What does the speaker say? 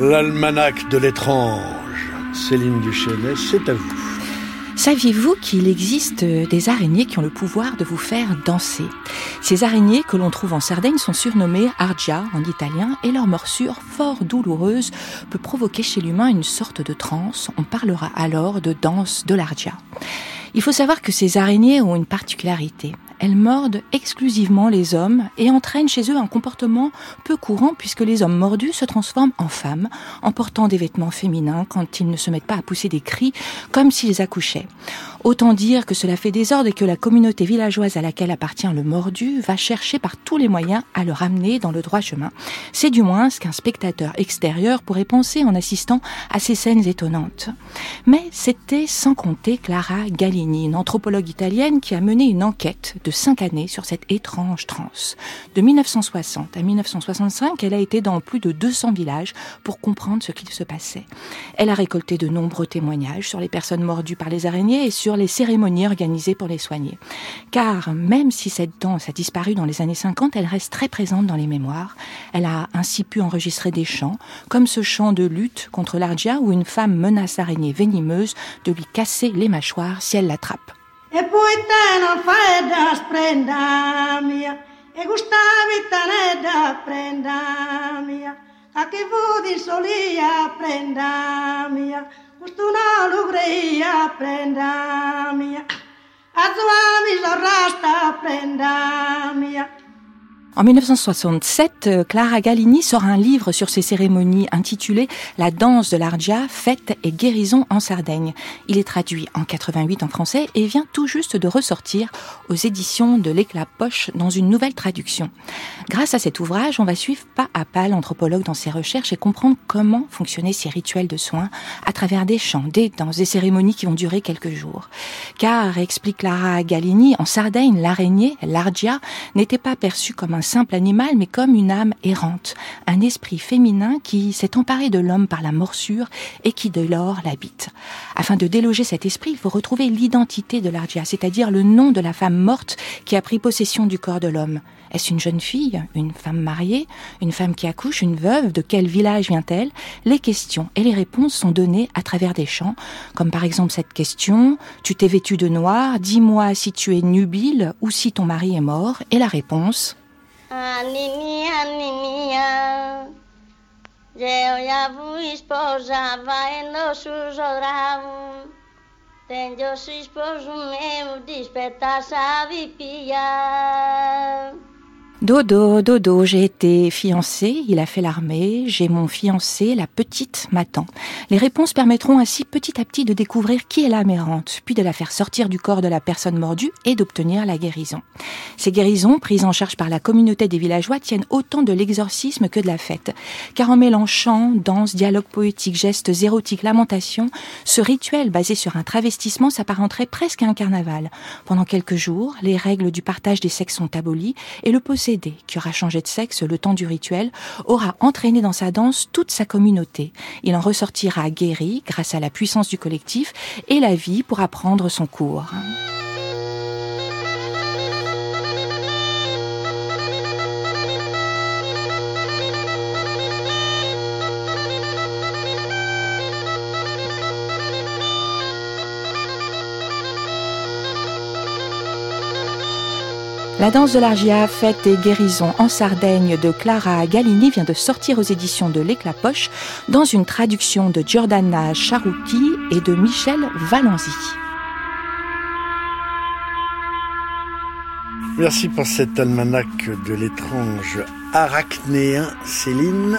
L'almanach de l'étrange. Céline Duchesne, c'est à vous. Saviez-vous qu'il existe des araignées qui ont le pouvoir de vous faire danser? Ces araignées que l'on trouve en Sardaigne sont surnommées argia en italien et leur morsure fort douloureuse peut provoquer chez l'humain une sorte de transe. On parlera alors de danse de l'argia. Il faut savoir que ces araignées ont une particularité elles mordent exclusivement les hommes et entraînent chez eux un comportement peu courant puisque les hommes mordus se transforment en femmes en portant des vêtements féminins quand ils ne se mettent pas à pousser des cris comme s'ils accouchaient. Autant dire que cela fait désordre et que la communauté villageoise à laquelle appartient le mordu va chercher par tous les moyens à le ramener dans le droit chemin. C'est du moins ce qu'un spectateur extérieur pourrait penser en assistant à ces scènes étonnantes. Mais c'était sans compter Clara Gallini, une anthropologue italienne qui a mené une enquête cinq années sur cette étrange transe. De 1960 à 1965, elle a été dans plus de 200 villages pour comprendre ce qu'il se passait. Elle a récolté de nombreux témoignages sur les personnes mordues par les araignées et sur les cérémonies organisées pour les soigner. Car même si cette danse a disparu dans les années 50, elle reste très présente dans les mémoires. Elle a ainsi pu enregistrer des chants, comme ce chant de lutte contre l'argia où une femme menace l'araignée venimeuse de lui casser les mâchoires si elle l'attrape. E poi te non fai da sprenda mia, e gustavi te da prenda mia, a che vodi solia prenda mia, gusto una lugreia prenda mia, a mi sorrasta prenda mia. En 1967, euh, Clara Gallini sort un livre sur ces cérémonies intitulé La danse de l'Ardia, fête et guérison en Sardaigne. Il est traduit en 88 en français et vient tout juste de ressortir aux éditions de l'Éclat Poche dans une nouvelle traduction. Grâce à cet ouvrage, on va suivre pas à pas l'anthropologue dans ses recherches et comprendre comment fonctionnaient ces rituels de soins à travers des chants, des danses, des cérémonies qui vont durer quelques jours. Car, explique Clara Gallini, en Sardaigne, l'araignée, l'Ardia, n'était pas perçue comme un simple animal, mais comme une âme errante, un esprit féminin qui s'est emparé de l'homme par la morsure et qui de lors l'habite. Afin de déloger cet esprit, il faut retrouver l'identité de l'Ardia, c'est-à-dire le nom de la femme morte qui a pris possession du corps de l'homme. Est-ce une jeune fille, une femme mariée, une femme qui accouche, une veuve? De quel village vient-elle? Les questions et les réponses sont données à travers des chants, comme par exemple cette question Tu t'es vêtu de noir, dis-moi si tu es nubile ou si ton mari est mort? Et la réponse Ανινία, ανινία, γεωλιά βουής πόζα βαένω σου ζωδράβου, τέντιος εις πόζου με μου της πετάσα βιπία. Dodo, dodo, j'ai été fiancée, il a fait l'armée, j'ai mon fiancé, la petite m'attend. Les réponses permettront ainsi petit à petit de découvrir qui est l'âme errante, puis de la faire sortir du corps de la personne mordue et d'obtenir la guérison. Ces guérisons, prises en charge par la communauté des villageois, tiennent autant de l'exorcisme que de la fête. Car en mêlant chant, danse, dialogue poétique, gestes érotiques, lamentations, ce rituel basé sur un travestissement s'apparenterait presque à un carnaval. Pendant quelques jours, les règles du partage des sexes sont abolies et le possède qui aura changé de sexe le temps du rituel, aura entraîné dans sa danse toute sa communauté. Il en ressortira guéri grâce à la puissance du collectif et la vie pourra prendre son cours. La danse de l'Argia, fête et guérison en Sardaigne de Clara Gallini vient de sortir aux éditions de l'Éclat Poche dans une traduction de Giordana Charouti et de Michel Valenzi. Merci pour cet almanach de l'étrange arachnéen, Céline.